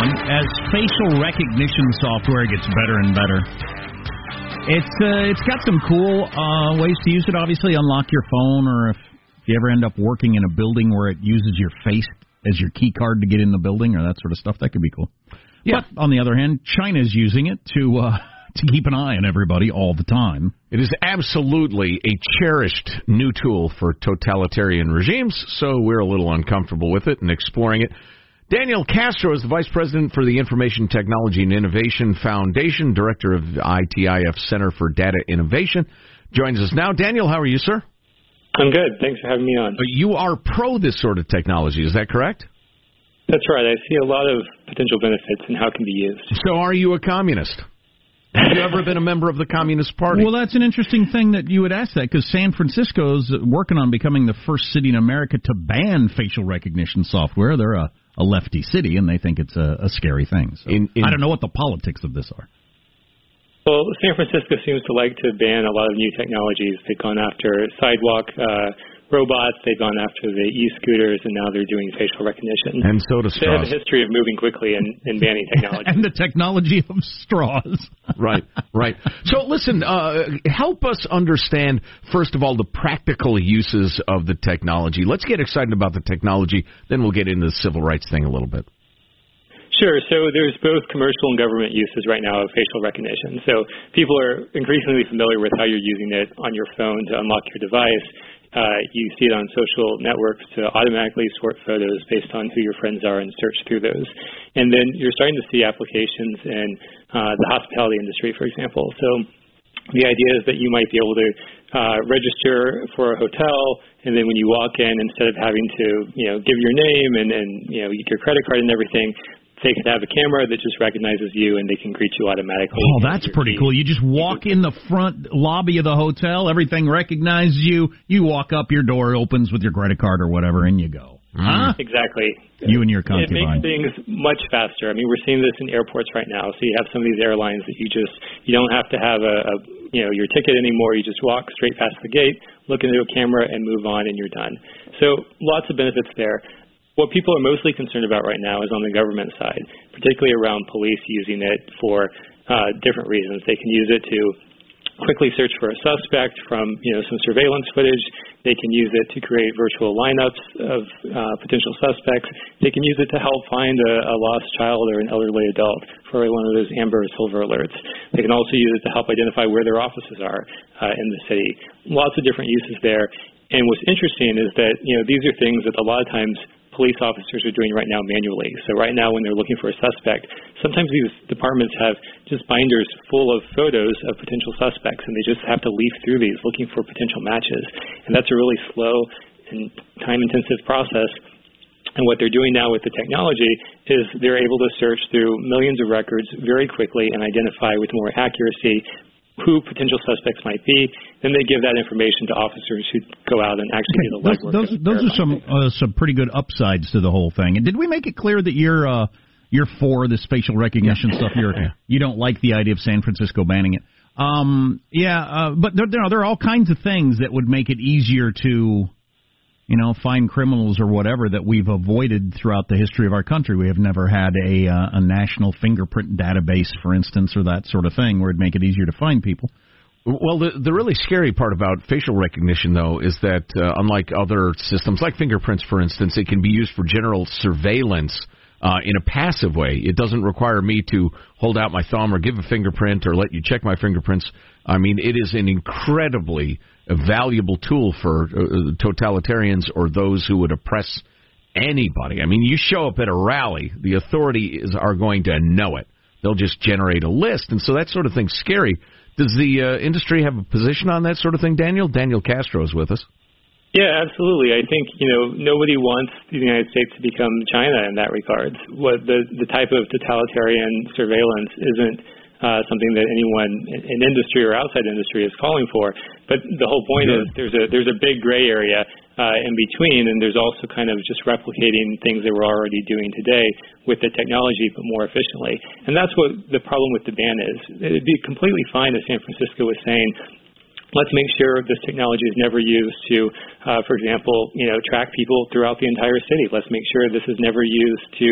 one. As facial recognition software gets better and better, it's uh, it's got some cool uh, ways to use it. Obviously, unlock your phone, or if, if you ever end up working in a building where it uses your face as your key card to get in the building, or that sort of stuff, that could be cool. Yeah. But on the other hand, China's using it to uh, to keep an eye on everybody all the time. It is absolutely a cherished new tool for totalitarian regimes, so we're a little uncomfortable with it and exploring it. Daniel Castro is the Vice President for the Information Technology and Innovation Foundation, Director of the ITIF Center for Data Innovation. Joins us now. Daniel, how are you, sir? I'm good. Thanks for having me on. But you are pro this sort of technology, is that correct? That's right. I see a lot of potential benefits in how it can be used. So are you a communist? Have you ever been a member of the Communist Party? Well, that's an interesting thing that you would ask that because San Francisco's working on becoming the first city in America to ban facial recognition software. They're a, a lefty city, and they think it's a, a scary thing. So In- in- I don't know what the politics of this are. Well, San Francisco seems to like to ban a lot of new technologies. They've gone after sidewalk uh, robots, they've gone after the e-scooters, and now they're doing facial recognition. and so soda they have a history of moving quickly and, and banning technology. And the technology of straws. right, right. So listen, uh, help us understand first of all the practical uses of the technology. Let's get excited about the technology, then we'll get into the civil rights thing a little bit. Sure. So there's both commercial and government uses right now of facial recognition. So people are increasingly familiar with how you're using it on your phone to unlock your device. Uh, you see it on social networks to automatically sort photos based on who your friends are and search through those. And then you're starting to see applications in uh, the hospitality industry, for example. So the idea is that you might be able to uh, register for a hotel, and then when you walk in, instead of having to, you know, give your name and, and you know get your credit card and everything, they can have a camera that just recognizes you and they can greet you automatically. Oh, that's pretty cool. You just walk in the front lobby of the hotel, everything recognizes you. You walk up, your door opens with your credit card or whatever, and you go. Mm-hmm. Huh? Exactly. You and your It makes things much faster. I mean, we're seeing this in airports right now. So you have some of these airlines that you just you don't have to have a, a you know your ticket anymore. You just walk straight past the gate, look into a camera, and move on, and you're done. So lots of benefits there. What people are mostly concerned about right now is on the government side, particularly around police using it for uh, different reasons. They can use it to quickly search for a suspect from you know some surveillance footage. They can use it to create virtual lineups of uh, potential suspects. They can use it to help find a, a lost child or an elderly adult for one of those amber or silver alerts. They can also use it to help identify where their offices are uh, in the city. Lots of different uses there. And what's interesting is that you know these are things that a lot of times police officers are doing right now manually. So right now when they're looking for a suspect, sometimes these departments have just binders full of photos of potential suspects and they just have to leaf through these looking for potential matches. And that's a really slow and time intensive process. And what they're doing now with the technology is they're able to search through millions of records very quickly and identify with more accuracy who potential suspects might be. Then they give that information to officers who go out and actually do the Those, legwork. those, of those are some uh, some pretty good upsides to the whole thing. And did we make it clear that you're uh, you're for this facial recognition stuff? You're you don't like the idea of San Francisco banning it. Um, yeah, uh, but there, there are there are all kinds of things that would make it easier to you know, find criminals or whatever that we've avoided throughout the history of our country. We have never had a uh, a national fingerprint database, for instance, or that sort of thing, where it'd make it easier to find people. Well, the the really scary part about facial recognition, though, is that uh, unlike other systems, like fingerprints, for instance, it can be used for general surveillance uh, in a passive way. It doesn't require me to hold out my thumb or give a fingerprint or let you check my fingerprints. I mean, it is an incredibly valuable tool for uh, totalitarians or those who would oppress anybody. I mean, you show up at a rally, the authorities are going to know it. They'll just generate a list, and so that sort of thing's scary. Does the uh, industry have a position on that sort of thing, Daniel? Daniel Castro is with us. Yeah, absolutely. I think you know nobody wants the United States to become China in that regard. What the the type of totalitarian surveillance isn't uh, something that anyone in industry or outside industry is calling for. But the whole point is there's a there's a big gray area uh, in between, and there's also kind of just replicating things that we're already doing today with the technology, but more efficiently. And that's what the problem with the ban is. It'd be completely fine if San Francisco was saying let's make sure this technology is never used to, uh, for example, you know, track people throughout the entire city. Let's make sure this is never used to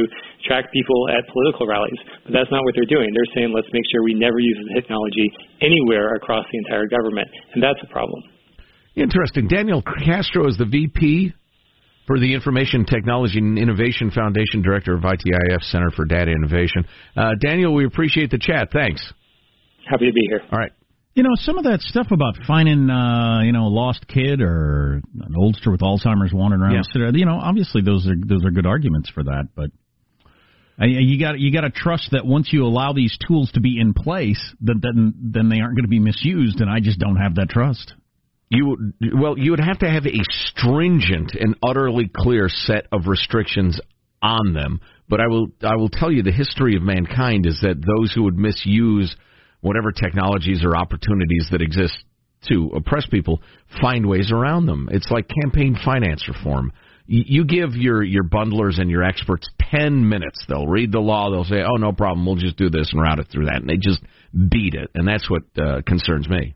track people at political rallies. But that's not what they're doing. They're saying let's make sure we never use the technology anywhere across the entire government, and that's a problem. Interesting. Daniel Castro is the VP for the Information Technology and Innovation Foundation, Director of ITIF Center for Data Innovation. Uh, Daniel, we appreciate the chat. Thanks. Happy to be here. All right. You know, some of that stuff about finding, uh, you know, a lost kid or an oldster with Alzheimer's wandering around. Yeah. You know, obviously those are those are good arguments for that, but you got you got to trust that once you allow these tools to be in place, that then then they aren't going to be misused, and I just don't have that trust. You well, you would have to have a stringent and utterly clear set of restrictions on them. But I will I will tell you the history of mankind is that those who would misuse whatever technologies or opportunities that exist to oppress people find ways around them. It's like campaign finance reform. You give your your bundlers and your experts 10 minutes. They'll read the law. They'll say, "Oh, no problem. We'll just do this and route it through that." And they just beat it. And that's what uh, concerns me.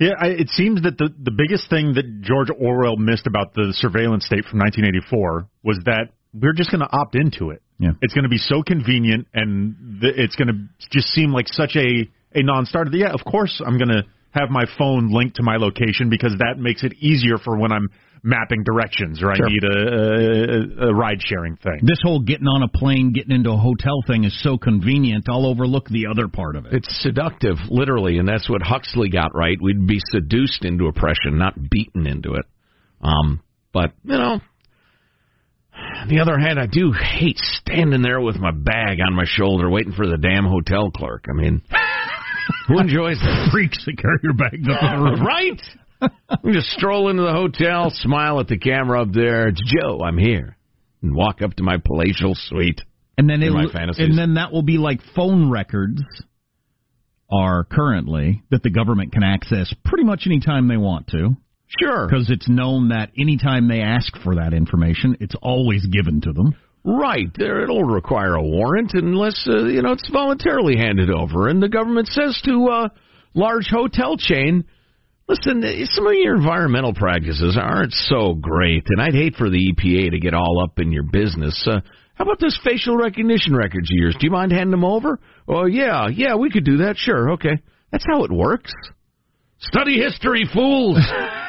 Yeah, I, it seems that the the biggest thing that George Orwell missed about the surveillance state from 1984 was that we're just going to opt into it. Yeah. It's going to be so convenient, and th- it's going to just seem like such a a non-starter. Yeah, of course I'm going to have my phone linked to my location because that makes it easier for when I'm mapping directions or I need a, a, a ride sharing thing. This whole getting on a plane, getting into a hotel thing is so convenient. I'll overlook the other part of it. It's seductive, literally, and that's what Huxley got right. We'd be seduced into oppression, not beaten into it. Um, but you know, on the other hand, I do hate standing there with my bag on my shoulder, waiting for the damn hotel clerk. I mean. Who enjoys that? Freaks that carry your bags up the roof. right? we just stroll into the hotel, smile at the camera up there. It's Joe. I'm here, and walk up to my palatial suite. And then it, and then that will be like phone records are currently that the government can access pretty much any time they want to. Sure. Because it's known that anytime they ask for that information, it's always given to them. Right. There, it'll require a warrant unless uh, you know it's voluntarily handed over. And the government says to a uh, large hotel chain, "Listen, some of your environmental practices aren't so great, and I'd hate for the EPA to get all up in your business. Uh, how about this facial recognition records of yours? Do you mind handing them over? Oh yeah, yeah, we could do that. Sure, okay. That's how it works. Study history, fools."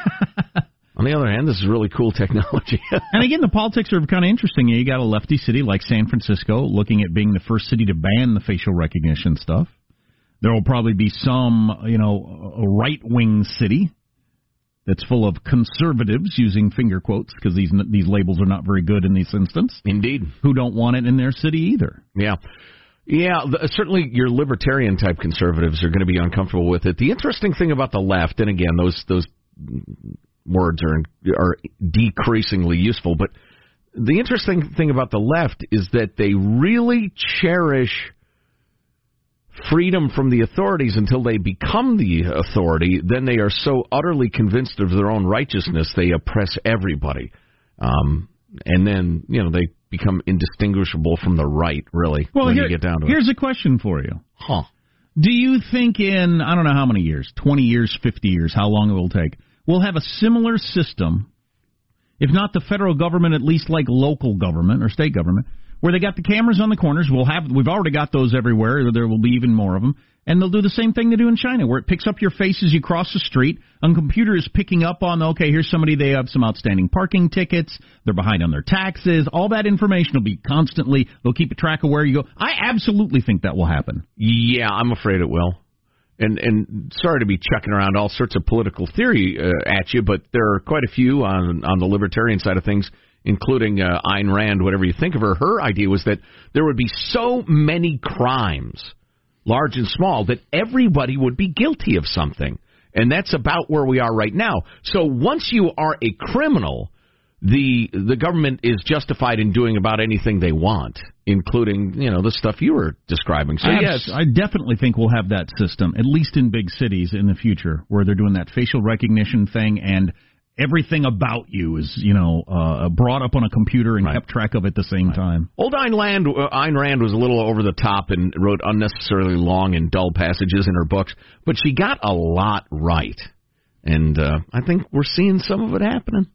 On the other hand, this is really cool technology. and again, the politics are kind of interesting. You got a lefty city like San Francisco looking at being the first city to ban the facial recognition stuff. There will probably be some, you know, a right wing city that's full of conservatives using finger quotes because these these labels are not very good in this instance. Indeed, who don't want it in their city either. Yeah. Yeah, the, certainly your libertarian type conservatives are going to be uncomfortable with it. The interesting thing about the left, and again, those those words are are decreasingly useful. But the interesting thing about the left is that they really cherish freedom from the authorities until they become the authority. Then they are so utterly convinced of their own righteousness they oppress everybody, um, and then you know they become indistinguishable from the right. Really, well, when here, you get down to here's it. a question for you. Huh. Do you think in I don't know how many years, 20 years, 50 years, how long it will take? Will have a similar system, if not the federal government, at least like local government or state government, where they got the cameras on the corners. We'll have we've already got those everywhere. There will be even more of them, and they'll do the same thing they do in China, where it picks up your face as you cross the street. A computer is picking up on okay, here's somebody they have some outstanding parking tickets, they're behind on their taxes. All that information will be constantly. They'll keep a track of where you go. I absolutely think that will happen. Yeah, I'm afraid it will and and sorry to be chucking around all sorts of political theory uh, at you, but there are quite a few on on the libertarian side of things, including uh, Ayn Rand. Whatever you think of her, her idea was that there would be so many crimes, large and small, that everybody would be guilty of something, and that's about where we are right now. So once you are a criminal, the the government is justified in doing about anything they want, including you know the stuff you were describing. So I yes, I definitely think we'll have that system at least in big cities in the future where they're doing that facial recognition thing and everything about you is you know uh, brought up on a computer and right. kept track of at the same right. time. Old Ayn Rand, uh, Ayn Rand was a little over the top and wrote unnecessarily long and dull passages in her books, but she got a lot right. and uh, I think we're seeing some of it happening.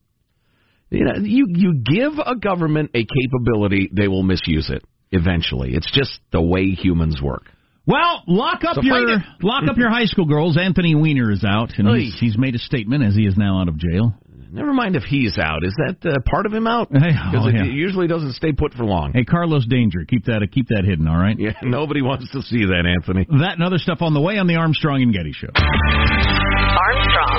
You know, you you give a government a capability, they will misuse it eventually. It's just the way humans work. Well, lock up So your lock up your high school girls. Anthony Weiner is out, and he's, he's made a statement as he is now out of jail. Never mind if he's out. Is that uh, part of him out? Hey, Because oh, it yeah. usually doesn't stay put for long. Hey, Carlos Danger, keep that keep that hidden, all right? Yeah, nobody wants to see that, Anthony. That and other stuff on the way on the Armstrong and Getty Show. Armstrong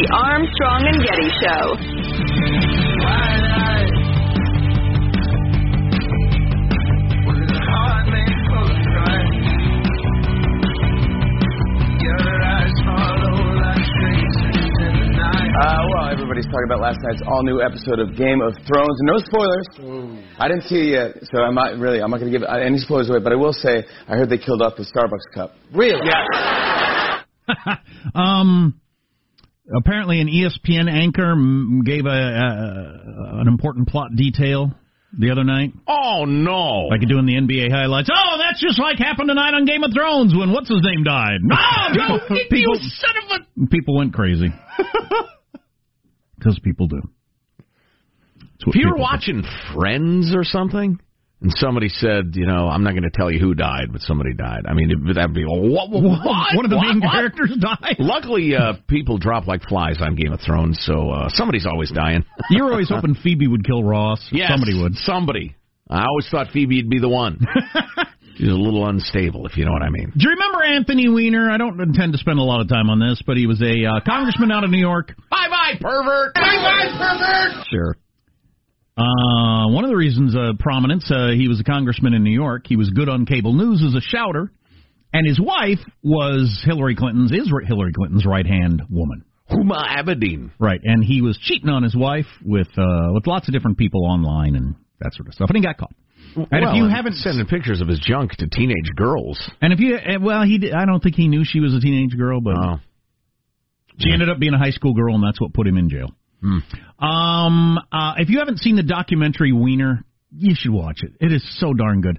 The Armstrong and Getty Show. Uh, well, everybody's talking about last night's all-new episode of Game of Thrones. No spoilers. I didn't see it yet, so I'm not really. I'm not going to give any spoilers away. But I will say, I heard they killed off the Starbucks cup. Really? Yeah. Um, apparently, an ESPN anchor gave a, a an important plot detail the other night, Oh, no. like doing the NBA highlights. Oh, that's just like happened tonight on Game of Thrones when what's his name died. No, people, people, son of a. people went crazy because people do. If you were people do. watching Friends or something, and somebody said, you know, I'm not going to tell you who died, but somebody died. I mean, it, that'd be what, what, what? one of the What? main What? characters died. Luckily, uh, people drop like flies on Game of Thrones, so uh, somebody's always dying. You were always hoping Phoebe would kill Ross. yes, Somebody would. Somebody. I always thought Phoebe'd be the one. She's a little unstable, if you know what I mean. Do you remember Anthony Weiner? I don't intend to spend a lot of time on this, but he was a uh, congressman out of New York. Bye bye, pervert. Bye bye, pervert. Sure. Uh, one of the reasons uh, prominence, uh, he was a congressman in New York. He was good on cable news as a shouter, and his wife was Hillary Clinton's is Hillary Clinton's right hand woman. Huma Abedin. Right, and he was cheating on his wife with uh, with lots of different people online and that sort of stuff, and he got caught. And well, if you haven't sending pictures of his junk to teenage girls. and if you uh, well, he did, I don't think he knew she was a teenage girl, but Oh. She ended up being a high school girl, and that's what put him in jail. Um, uh, if you haven't seen the documentary Weiner, you should watch it. It is so darn good.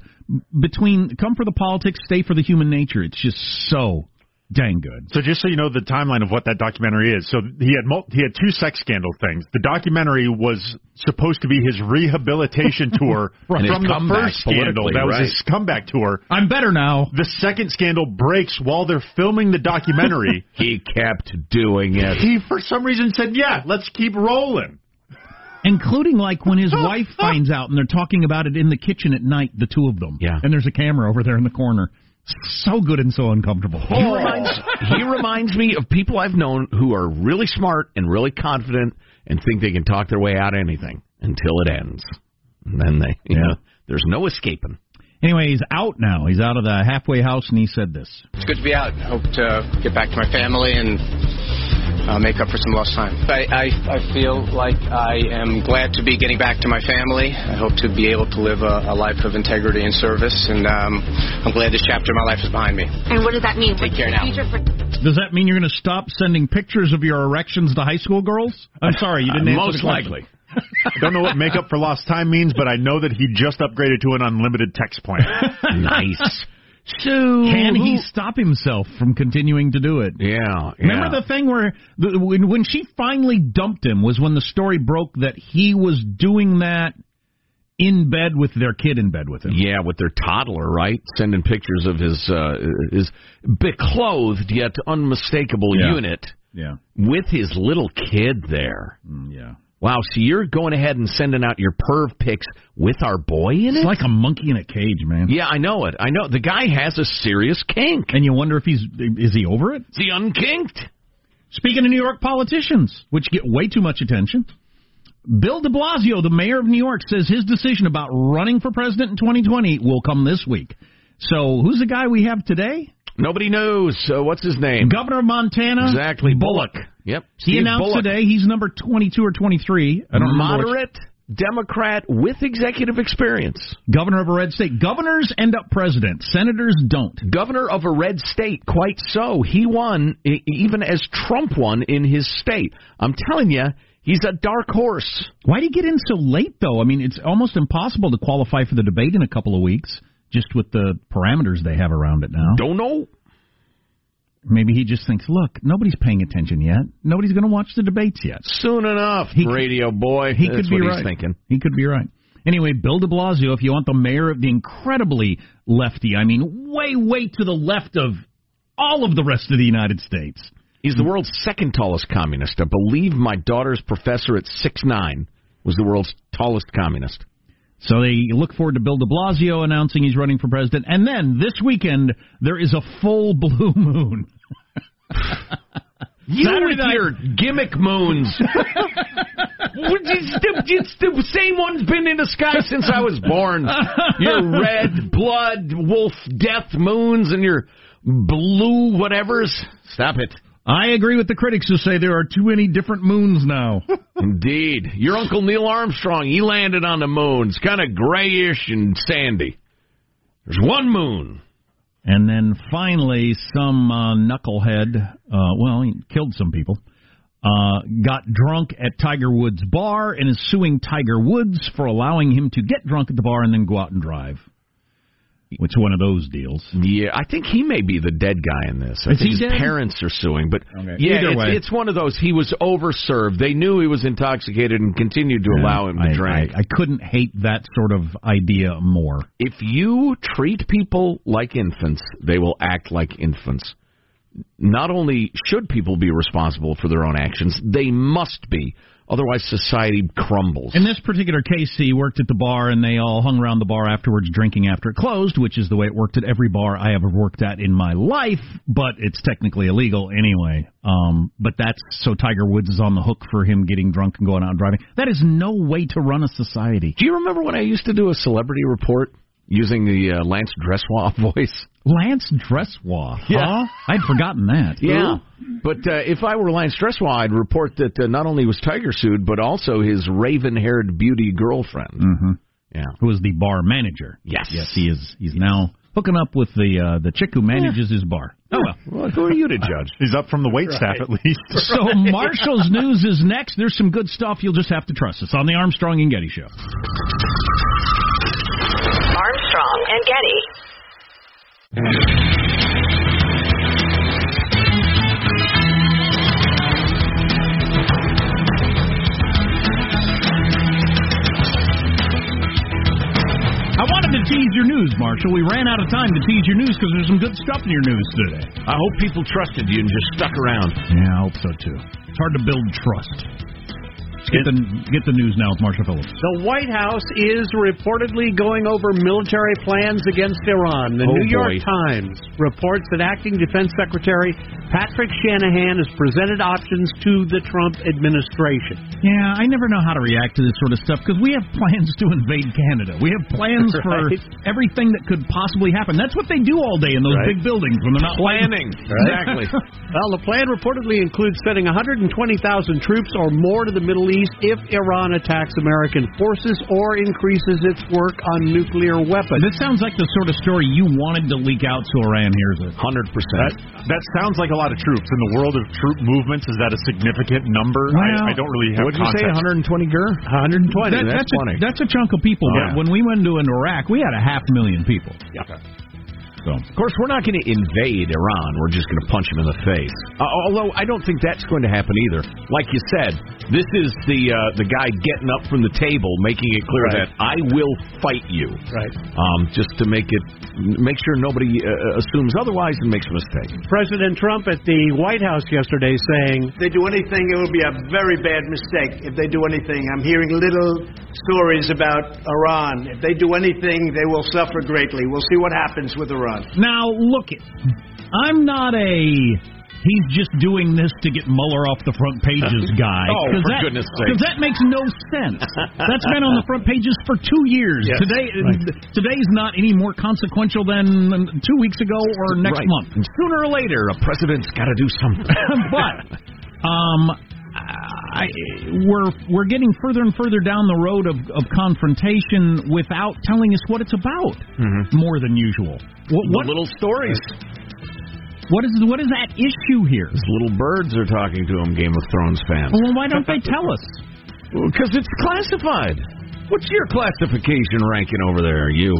Between come for the politics, stay for the human nature. It's just so dang good. So just so you know the timeline of what that documentary is. So he had mul- he had two sex scandal things. The documentary was supposed to be his rehabilitation tour from the first scandal. That was right. his comeback tour. I'm better now. The second scandal breaks while they're filming the documentary. He kept doing it. he for some reason said, "Yeah, let's keep rolling." Including like when his wife finds out and they're talking about it in the kitchen at night, the two of them. Yeah. And there's a camera over there in the corner. So good and so uncomfortable. He reminds he reminds me of people I've known who are really smart and really confident and think they can talk their way out of anything until it ends. And then they, you know, there's no escaping. Anyway, he's out now. He's out of the halfway house, and he said this. It's good to be out. Hope to get back to my family and uh, make up for some lost time. I, I, I feel like I am glad to be getting back to my family. I hope to be able to live a, a life of integrity and service, and um, I'm glad this chapter of my life is behind me. And what does that mean? Take What's care now. for Does that mean you're going to stop sending pictures of your erections to high school girls? I'm sorry, you didn't answer Most the question. likely. I don't know what make up for lost time means, but I know that he just upgraded to an unlimited text plan. nice. So Can he stop himself from continuing to do it? Yeah. Remember yeah. the thing where the, when, when she finally dumped him was when the story broke that he was doing that in bed with their kid in bed with him. Yeah, with their toddler, right? Sending pictures of his uh, his beclothed yet unmistakable Yeah. unit Yeah, with his little kid there. Mm, yeah. Wow, so you're going ahead and sending out your perv pics with our boy in it? It's like a monkey in a cage, man. yeah, I know it. I know. The guy has a serious kink. And you wonder if he's is he over it? Is he unkinked? Speaking of New York politicians, which get way too much attention, Bill de Blasio, the mayor of New York, says his decision about running for president in 2020 will come this week. So, who's the guy we have today? Nobody knows. Uh, what's his name? Governor of Montana. Exactly. Bullock. Yep. He Steve announced Bullock. today he's number 22 or 23. I don't remember which. Moderate Democrat with executive experience. Governor of a red state. Governors end up president. Senators don't. Governor of a red state, quite so. He won even as Trump won in his state. I'm telling you, he's a dark horse. Why would he get in so late, though? I mean, it's almost impossible to qualify for the debate in a couple of weeks, just with the parameters they have around it now. Don't know. Maybe he just thinks, look, nobody's paying attention yet. Nobody's going to watch the debates yet. Soon enough, He could- radio boy. He That's could be what right. he's thinking. He could be right. Anyway, Bill de Blasio, if you want the mayor of the incredibly lefty, I mean, way, way to the left of all of the rest of the United States. He's the world's second tallest communist. I believe my daughter's professor at six nine was the world's tallest communist. So they look forward to Bill de Blasio announcing he's running for president. And then this weekend, there is a full blue moon. You Saturday with night- your gimmick moons. it's, the, it's the same one's been in the sky since I was born. Your red blood wolf death moons and your blue whatevers. Stop it. I agree with the critics who say there are too many different moons now. Indeed. Your Uncle Neil Armstrong, he landed on the moon. It's kind of grayish and sandy. There's one moon. And then finally, some uh, knucklehead, uh, well, he killed some people, uh, got drunk at Tiger Woods' bar and is suing Tiger Woods for allowing him to get drunk at the bar and then go out and drive. It's one of those deals. Yeah, I think he may be the dead guy in this. I Is think his dead? parents are suing, but Okay. yeah, Either it's, way. it's one of those. He was overserved. They knew he was intoxicated and continued to allow him to I, drink. I, I couldn't hate that sort of idea more. if you treat people like infants, they will act like infants. Not only should people be responsible for their own actions, they must be. Otherwise, society crumbles. In this particular case, he worked at the bar, and they all hung around the bar afterwards, drinking after it closed, which is the way it worked at every bar I ever worked at in my life. But it's technically illegal anyway. Um, but that's so Tiger Woods is on the hook for him getting drunk and going out and driving. That is no way to run a society. Do you remember when I used to do a celebrity report using the uh, Lance Dresswa voice? Lance Dresswa, Yeah. huh? I'd forgotten that. Yeah. But uh, if I were Lance Dresswa, I'd report that uh, not only was Tiger sued, but also his raven-haired beauty girlfriend. Mm-hmm. Yeah. Who was the bar manager? Yes. Yes, he is. He's now hooking up with the uh, the chick who manages his bar. Oh well. Well, who are you to judge? He's up from the wait staff at least. So Marshall's news is next. There's some good stuff. You'll just have to trust us on the Armstrong and Getty Show. Armstrong and Getty. I wanted to tease your news, Marshall. We ran out of time to tease your news because there's some good stuff in your news today. I hope people trusted you and just stuck around. Yeah, I hope so too. It's hard to build trust. Let's get the get the news now with Marshall Phillips. The White House is reportedly going over military plans against Iran. The Oh, New York. Times reports that Acting Defense Secretary Patrick Shanahan has presented options to the Trump administration. Yeah, I never know how to react to this sort of stuff because we have plans to invade Canada. We have plans for everything that could possibly happen. That's what they do all day in those Right. big buildings when they're not Planning. Exactly. Well, the plan reportedly includes sending 120,000 troops or more to the Middle East if Iran attacks American forces or increases its work on nuclear weapons. This sounds like the sort of story you wanted to leak out so Iran hears it. 100%. That that sounds like a lot of troops in the world of troop movements. Is that a significant number? Well, I, I don't really have What'd you say, 120 gur? 120. That- that's that's, a, funny. that's a chunk of people. Yeah. But when we went into Iraq, we had a half million people. So Of course, we're not going to invade Iran. We're just going to punch them in the face. Uh, although I don't think that's going to happen either. Like you said, this is the uh, the guy getting up from the table, making it clear Right. that I will fight you. Right. Um, just to make it make sure nobody uh, assumes otherwise and makes a mistake. President Trump at the White House yesterday saying If they do anything, it will be a very bad mistake. If they do anything, I'm hearing little stories about Iran. If they do anything, they will suffer greatly. We'll see what happens with Iran. Now look it. I'm not a he's just doing this to get Mueller off the front pages, guy. oh, for that, goodness sakes. Because that makes no sense. That's been on the front pages for two years. Yes, Today, today's not any more consequential than two weeks ago or next Right. month. Sooner or later, a president's got to do something. but um, I, we're we're getting further and further down the road of, of confrontation without telling us what it's about mm-hmm. more than usual. What, what little stories. what is what is that issue here? Those little birds are talking to him, Game of Thrones fans. Well, why don't they tell us? Because it's classified. What's your classification ranking over there, you?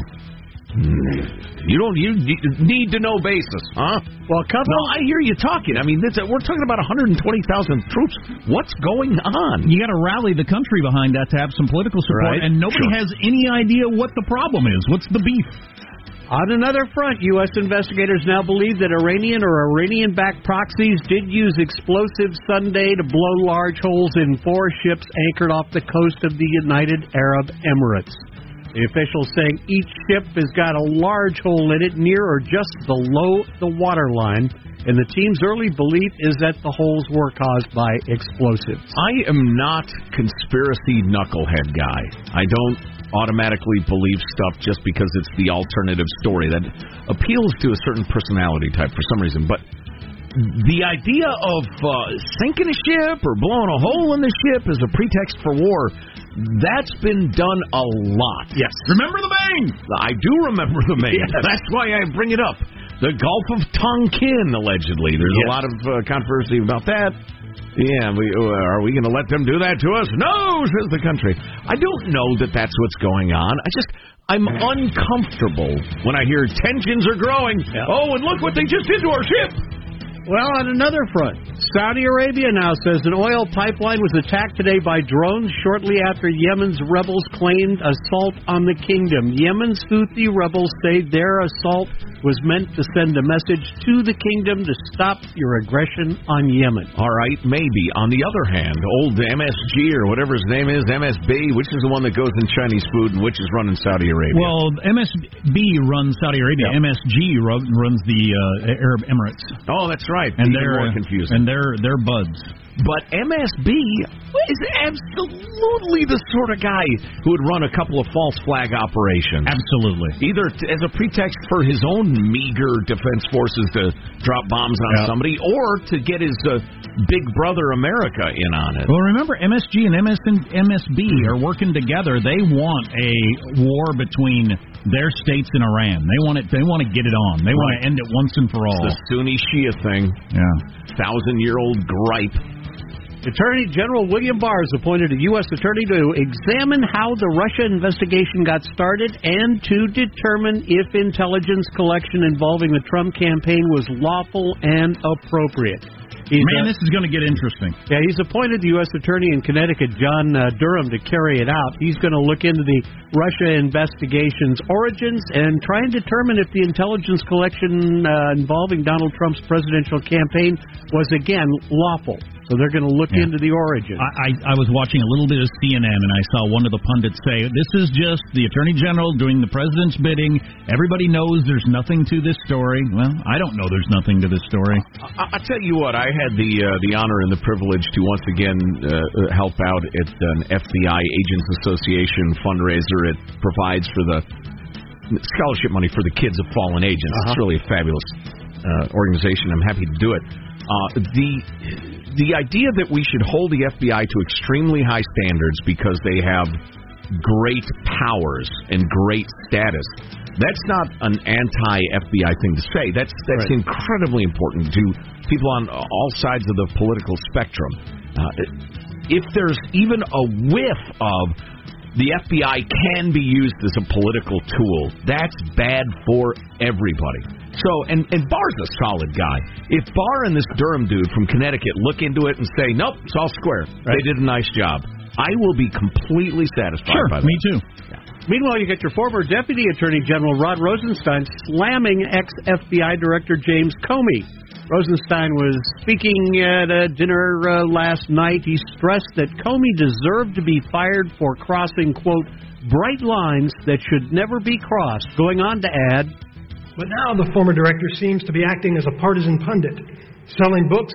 You don't. You need to know basis, huh? Well, couple. No, I hear you talking. I mean, this, we're talking about 120,000 troops. What's going on? You got to rally the country behind that to have some political support, Right. and nobody Sure. has any idea what the problem is. What's the beef? On another front, U.S. investigators now believe that Iranian or Iranian backed proxies did use explosives Sunday to blow large holes in four ships anchored off the coast of the United Arab Emirates. The officials saying each ship has got a large hole in it near or just below the waterline, and the team's early belief is that the holes were caused by explosives. I am not conspiracy knucklehead guy. I don't automatically believe stuff just because it's the alternative story that appeals to a certain personality type for some reason. But the idea of uh, sinking a ship or blowing a hole in the ship as a pretext for war, that's been done a lot. Yes. Remember the Maine? I do remember the Maine. That's why I bring it up. The Gulf of Tonkin, allegedly. There's Yes. a lot of uh, controversy about that. Yeah, we, uh, are we going to let them do that to us? No, says the country. I don't know that that's what's going on. I just, I'm uncomfortable when I hear tensions are growing. Oh, and look what they just did to our ship. Well, on another front, Saudi Arabia now says an oil pipeline was attacked today by drones shortly after Yemen's rebels claimed assault on the kingdom. Yemen's Houthi rebels say their assault was meant to send a message to the kingdom to stop your aggression on Yemen. All right, maybe. On the other hand, old MSG or whatever his name is, MSB, which is the one that goes in Chinese food and which is run in Saudi Arabia? Well, MSB runs Saudi Arabia. MSG runs the uh, Arab Emirates, oh, that's right. and they're more confusing. And they're they're buds. But MSB is absolutely the sort of guy who would run a couple of false flag operations. Absolutely. Either t- as a pretext for his own meager defense forces to drop bombs on Yeah. somebody, or to get his uh, big brother America in on it. Well, remember, MSG and MS and MSB are working together. They want a war between their states in Iran. They want it. They want to get it on. They want to end it once and for all. The Sunni Shia thing, Yeah. thousand year old gripe. Attorney General William Barr is appointed a U.S. attorney to examine how the Russia investigation got started and to determine if intelligence collection involving the Trump campaign was lawful and appropriate. He's Man, a- this is going to get interesting. yeah, he's appointed the U.S. Attorney in Connecticut, John uh, Durham, to carry it out. He's going to look into the Russia investigation's origins and try and determine if the intelligence collection uh, involving Donald Trump's presidential campaign was, again, lawful. So they're going to look Yeah. into the origin. I, I, I was watching a little bit of CNN and I saw one of the pundits say, "This is just the attorney general doing the president's bidding. Everybody knows there's nothing to this story." Well, I don't know there's nothing to this story. I, I tell you what, I had the uh, the honor and the privilege to once again uh, uh, help out at an FBI Agents Association fundraiser. It provides for the scholarship money for the kids of fallen agents. It's really a fabulous uh, organization. I'm happy to do it. Uh, the the idea that we should hold the FBI to extremely high standards because they have great powers and great status. That's not an anti-FBI thing to say. That's that's Right. incredibly important to people on all sides of the political spectrum. Uh, if there's even a whiff of the FBI can be used as a political tool, that's bad for everybody. So, and and Barr's a solid guy. If Barr and this Durham dude from Connecticut look into it and say, "Nope, it's all square. They did a nice job," I will be completely satisfied Sure, by that. me too. Meanwhile, you get your former Deputy Attorney General Rod Rosenstein slamming ex FBI Director James Comey. Rosenstein was speaking at a dinner uh, last night. He stressed that Comey deserved to be fired for crossing, quote, bright lines that should never be crossed, going on to add, But now the former director seems to be acting as a partisan pundit. selling books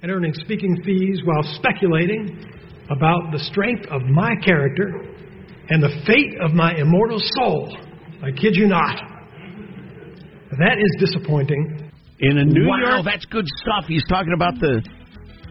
and earning speaking fees while speculating about the strength of my character and the fate of my immortal soul. I kid you not. That is disappointing. In a New wow, York that's good stuff. He's talking about the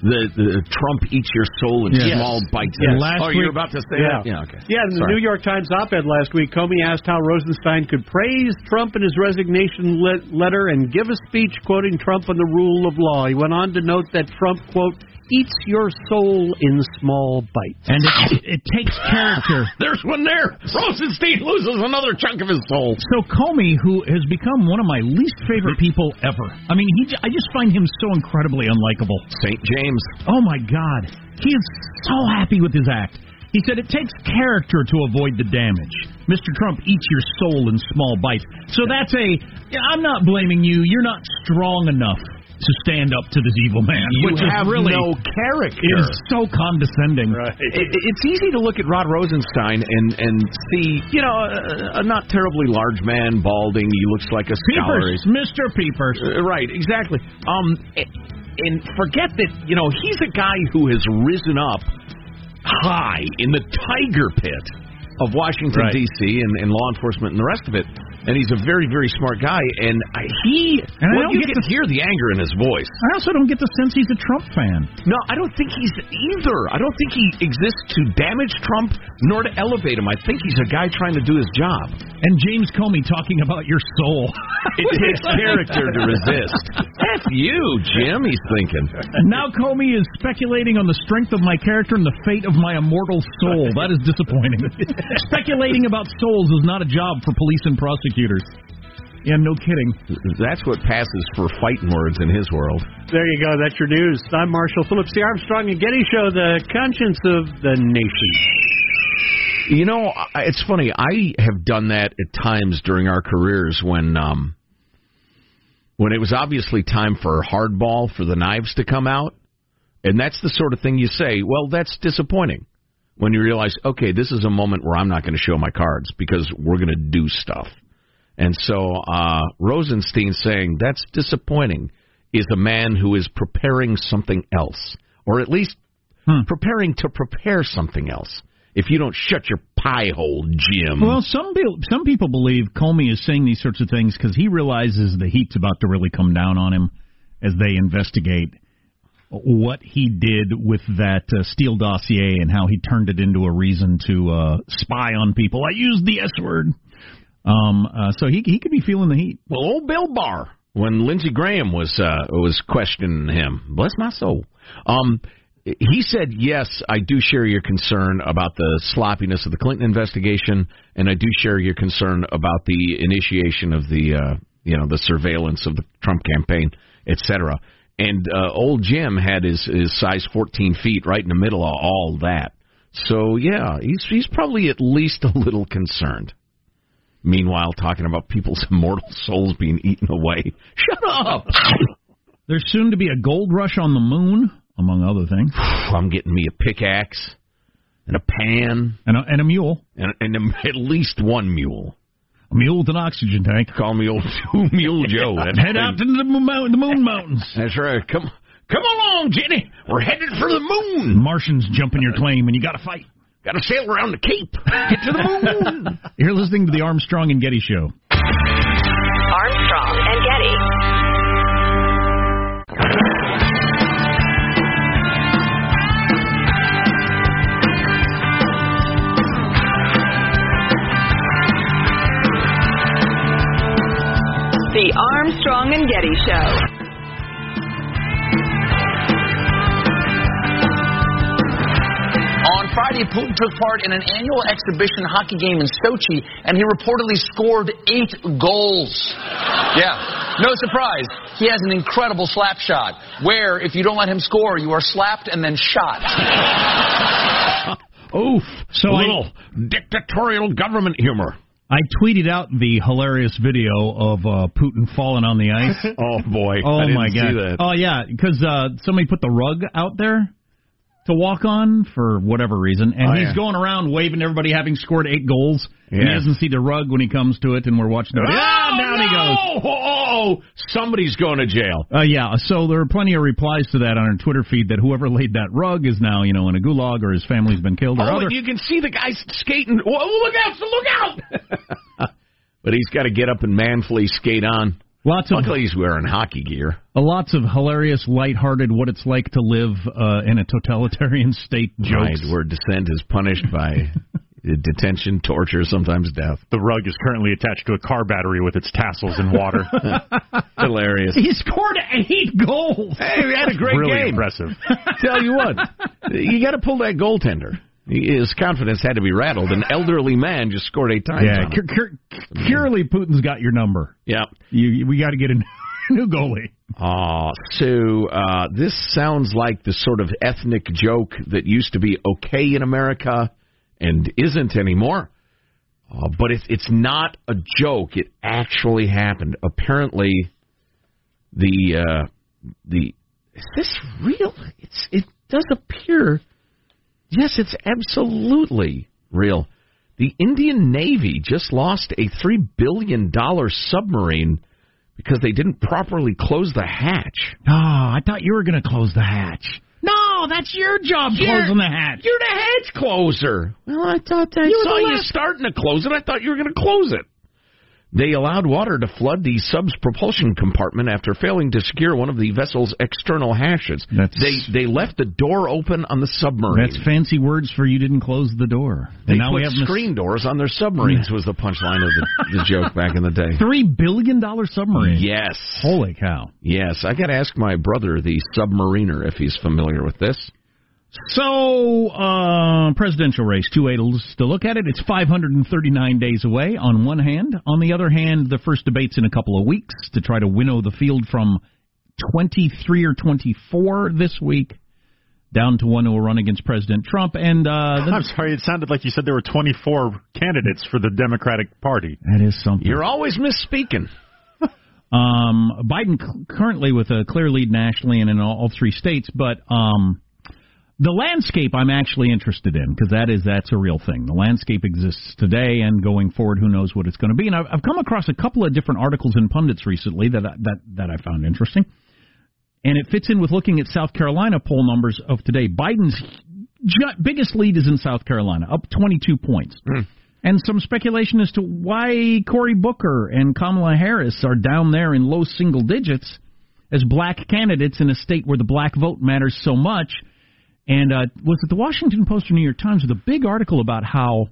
the, the Trump eats your soul in Yes. small bites. Yes. oh, you're about to say yeah. that? Yeah, okay. Yeah, in the Sorry. New York Times op-ed last week, Comey asked how Rosenstein could praise Trump in his resignation le- letter and give a speech quoting Trump on the rule of law. He went on to note that Trump, quote, eats your soul in small bites. And it, it takes character. There's one there. Rosenstein loses another chunk of his soul. So Comey, who has become one of my least favorite people ever. I mean, he, j- I just find him so incredibly unlikable. St. James. Oh my God, he is so happy with his act. He said it takes character to avoid the damage. Mr. Trump eats your soul in small bites. So that's a. yeah, I'm not blaming you. You're not strong enough to stand up to this evil man, You which have is really no character. It is so condescending. It, it's easy to look at Rod Rosenstein and and see, you know, a, a not terribly large man, balding. He looks like a scholar. Peepers, Mr. Peepers. Uh, right, exactly. Um, and forget that you know he's a guy who has risen up high in the tiger pit of Washington Right. D.C. and, and law enforcement and the rest of it. And he's a very, very smart guy. And I, he, And I well, don't you get can the- hear the anger in his voice. I also don't get the sense he's a Trump fan. No, I don't think he's either. I don't think he exists to damage Trump nor to elevate him. I think he's a guy trying to do his job. And James Comey talking about your soul. It takes character to resist. F you, Jim, he's thinking. now Comey is speculating on the strength of my character and the fate of my immortal soul. That is disappointing. Speculating about souls is not a job for police and prosecutors. Yeah, no kidding. That's what passes for fighting words in his world. There you go. That's your news. I'm Marshall Phillips, the Armstrong and Getty Show, the conscience of the nation. You know, it's funny. I have done that at times during our careers when um when it was obviously time for hardball for the knives to come out. And that's the sort of thing you say, well, that's disappointing. When you realize, okay, this is a moment where I'm not going to show my cards because we're going to do stuff. And so uh Rosenstein saying that's disappointing is a man who is preparing something else or at least preparing to prepare something else. If you don't shut your pie hole, Jim. Well, some people, some people believe Comey is saying these sorts of things because he realizes the heat's about to really come down on him as they investigate what he did with that uh, Steele dossier and how he turned it into a reason to uh, spy on people. I used the S word. Um, uh, so he he could be feeling the heat. Well, old Bill Barr, when Lindsey Graham was uh, was questioning him, bless my soul. Um, he said, "Yes, I do share your concern about the sloppiness of the Clinton investigation, and I do share your concern about the initiation of the uh, you know the surveillance of the Trump campaign, et cetera." And uh, old Jim had his his size 14 feet right in the middle of all that. So yeah, he's he's probably at least a little concerned. Meanwhile, talking about people's immortal souls being eaten away. Shut up! There's soon to be a gold rush on the moon, among other things, I'm getting me a pickaxe and a pan and a, and a mule. and, and a, at least one mule. A mule with an oxygen tank. Call me old Mule Joe. That's Head out to the moon, the moon mountains. That's right. Come, come along, Jenny. We're headed for the moon. Martians jumping your claim, and you got to fight. Got to sail around the Cape. Get to the moon. You're listening to the Armstrong and Getty Show. Armstrong and Getty. The Armstrong and Getty Show. On Friday, Putin took part in an annual exhibition hockey game in Sochi, and he reportedly scored eight goals. Yeah, no surprise. He has an incredible slap shot, where if you don't let him score, you are slapped and then shot. Oof. So a I- little dictatorial government humor. I tweeted out the hilarious video of uh, Putin falling on the ice. Oh boy. oh I didn't my see god! that. Oh yeah, because uh, somebody put the rug out there to walk on for whatever reason, and Oh, he's yeah. going around waving everybody having scored eight goals, and he Yeah. doesn't see the rug when he comes to it, and we're watching. it. Ah, on down he goes. Oh, oh, somebody's going to jail. Uh, yeah, so there are plenty of replies to that on our Twitter feed that whoever laid that rug is now, you know, in a gulag or his family's been killed or Oh, other. you can see the guy skating. Whoa, look out! Look out! but he's got to get up and manfully skate on. Lots of Luckily, he's wearing hockey gear. uh, lots of hilarious, lighthearted, what it's like to live uh, in a totalitarian state Right, jokes. where dissent is punished by detention, torture, sometimes death. The rug is currently attached to a car battery with its tassels in water. Hilarious. He scored eight goals. Hey, we had a great really game. impressive. Tell you what, you got to pull that goaltender. His confidence had to be rattled. An elderly man just scored eight times. Yeah, cur- cur- clearly Putin's got your number. yeah. You, we got to get a new goalie. Oh, so uh, this sounds like the sort of ethnic joke that used to be okay in America and isn't anymore. Uh, but it's it's not a joke. It actually happened. Apparently, the uh, the is this real? It's it does appear. Yes, it's absolutely real. The Indian Navy just lost a three billion dollar submarine because they didn't properly close the hatch. Oh, I thought you were going to close the hatch. No, that's your job You're- closing the hatch. You're the hatch closer. Well, I thought I You saw you starting to close it. I thought you were going to close it. They allowed water to flood the sub's propulsion compartment after failing to secure one of the vessel's external hatches. That's- They they left the door open on the submarine. That's fancy words for you didn't close the door. they and now put we have mis- screen doors on their submarines. Was the punchline of the, the joke back in the day? three billion dollar submarine. Yes. Holy cow! Yes, I got to ask my brother, the submariner, if he's familiar with this. So, uh, presidential race, two Adels to look at it. It's 539 days away on one hand. On the other hand, the first debate's in a couple of weeks to try to winnow the field from 23 or 24 this week down to one who will run against President Trump. And, uh, I'm sorry, it sounded like you said there were 24 candidates for the Democratic Party. that is something. You're always misspeaking. Um, Biden c- currently with a clear lead nationally and in all, all three states, but um, the landscape I'm actually interested in because that is that's a real thing. The landscape exists today and going forward, who knows what it's going to be. And I've, I've come across a couple of different articles and pundits recently that I- that that I found interesting, and it fits in with looking at South Carolina poll numbers of today. Biden's biggest lead is in South Carolina, up 22 points. Hmm. And some speculation as to why Cory Booker and Kamala Harris are down there in low single digits as black candidates in a state where the black vote matters so much. And uh, was it the Washington Post or New York Times with a big article about how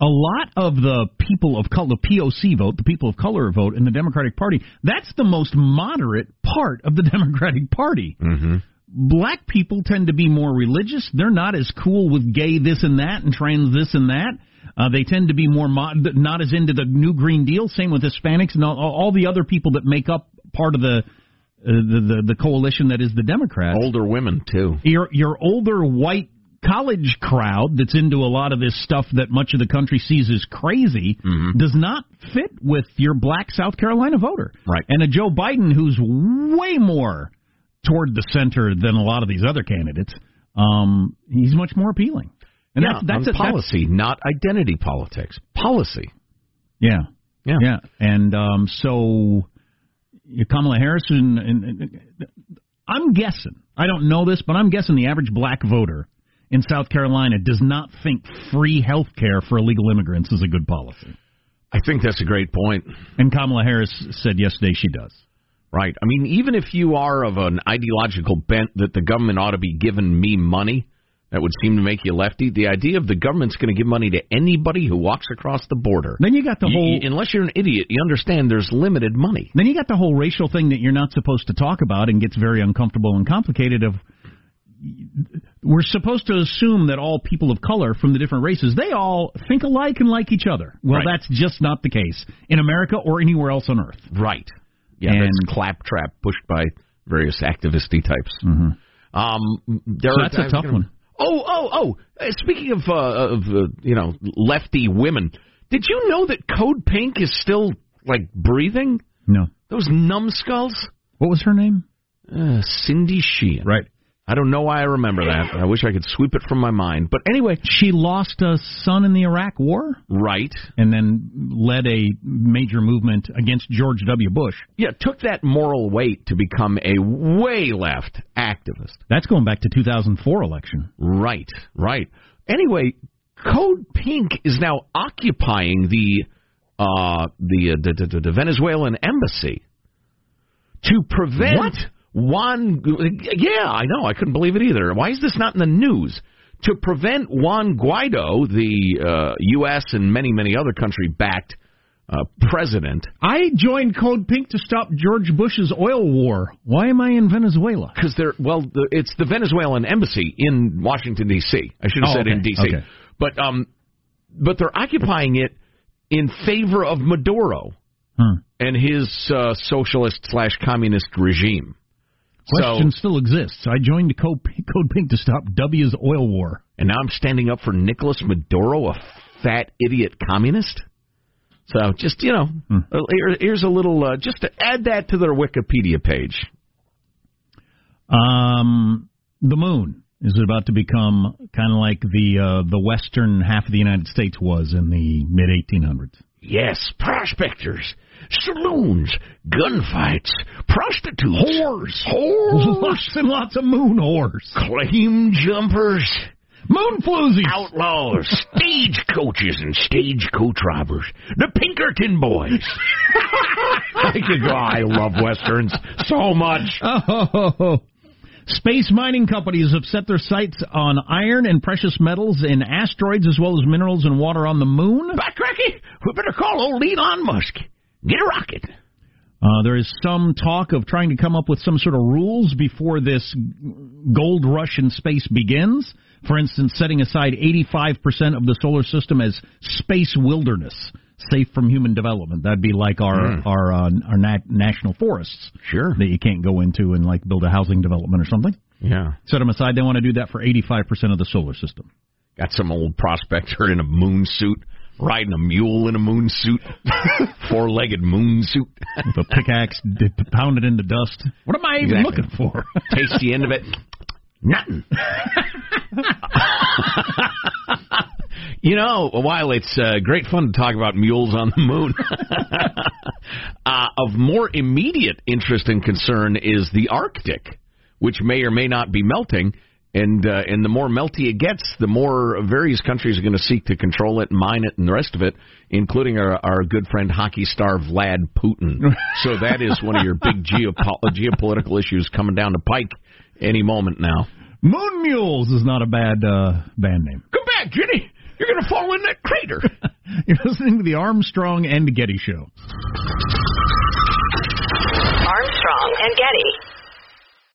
a lot of the people of color, the POC vote, the people of color vote in the Democratic Party, that's the most moderate part of the Democratic Party. Mm-hmm. Black people tend to be more religious. They're not as cool with gay this and that and trans this and that. Uh, they tend to be more mod- not as into the New Green Deal. Same with Hispanics and all, all the other people that make up part of the uh, the, the the coalition that is the Democrats. Older women too. Your your older white college crowd that's into a lot of this stuff that much of the country sees as crazy does not fit with your black South Carolina voter. Right. And a Joe Biden who's way more toward the center than a lot of these other candidates. Um, he's much more appealing. And yeah, that's that's a, that's- policy, not identity politics. Policy. yeah. Yeah. Yeah, and um, so Kamala Harris, and, and, and I'm guessing, I don't know this, but I'm guessing the average black voter in South Carolina does not think free health care for illegal immigrants is a good policy. I think that's a great point. And Kamala Harris said yesterday she does. Right. I mean, even if you are of an ideological bent that the government ought to be giving me money, that would seem to make you lefty. The idea of the government's going to give money to anybody who walks across the border. Then you got the whole you- unless you're an idiot, you understand there's limited money. Then you got the whole racial thing that you're not supposed to talk about and gets very uncomfortable and complicated of we're supposed to assume that all people of color from the different races they all think alike and like each other. Well, Right. that's just not the case in America or anywhere else on earth. Right. Yeah, And- that's claptrap pushed by various activisty types. Mm-hmm. Um, there So are- that's a tough gonna- one. Oh, oh, oh! Uh, speaking of, uh, of uh, you know, lefty women, did you know that Code Pink is still like breathing? No. Those numbskulls. What was her name? Uh, Cindy Sheehan. Right. I don't know why I remember that. I wish I could sweep it from my mind. But anyway, she lost a son in the Iraq War, right? and then led a major movement against George W. Bush. Yeah, took that moral weight to become a way left activist. That's going back to 2004 election. Right, right. Anyway, Code Pink is now occupying the uh, the, uh, the, the the Venezuelan embassy to prevent What? Juan. Yeah, I know. I couldn't believe it either. Why is this not in the news? To prevent Juan Guaido, the uh, U.S. and many many other country backed uh, president, I joined Code Pink to stop George Bush's oil war. Why am I in Venezuela? because they're well, the, it's the Venezuelan embassy in Washington D.C. I should have Oh, said okay, in D.C. okay. But um, but they're occupying it in favor of Maduro Hmm. and his uh, socialist slash communist regime. Question So still exists. I joined Code Pink, Code Pink to stop W's oil war. and now I'm standing up for Nicolas Maduro, a fat idiot communist. So just you know, Hmm. here, here's a little uh, just to add that to their Wikipedia page. Um, the moon is about to become kind of like the uh, the western half of the United States was in the mid 1800s. Yes, prospectors, saloons, gunfights, prostitutes, whores, whores, lots and lots of moon whores, claim jumpers, moon floozies, outlaws, stagecoaches, and stagecoach robbers, the Pinkerton boys. I could go. I love westerns so much. Oh, space mining companies have set their sights on iron and precious metals in asteroids as well as minerals and water on the moon. By cracky, we better call old Elon Musk. Get a rocket. Uh, there is some talk of trying to come up with some sort of rules before this gold rush in space begins. For instance, setting aside 85% of the solar system as space wilderness, safe from human development. That'd be like our Hmm. our uh, our nat- national forests Sure. that you can't go into and like build a housing development or something. Yeah. Set them aside. They want to do that for 85% of the solar system. Got some old prospector in a moon suit, riding a mule in a moon suit, four legged moon suit. With a pickaxe d- pounded into dust. What am I even Exactly. looking for? Taste the end of it. Nothing. you know, while it's uh, great fun to talk about mules on the moon, uh, of more immediate interest and concern is the Arctic, which may or may not be melting. And uh, and the more melty it gets, the more various countries are going to seek to control it, mine it, and the rest of it, including our, our good friend hockey star Vlad Putin. so that is one of your big geopo- geopolitical issues coming down the pike any moment now. Moon Mules is not a bad uh, band name. Come back, Jenny. You're going to fall in that crater. You're listening to the Armstrong and Getty Show. Armstrong and Getty.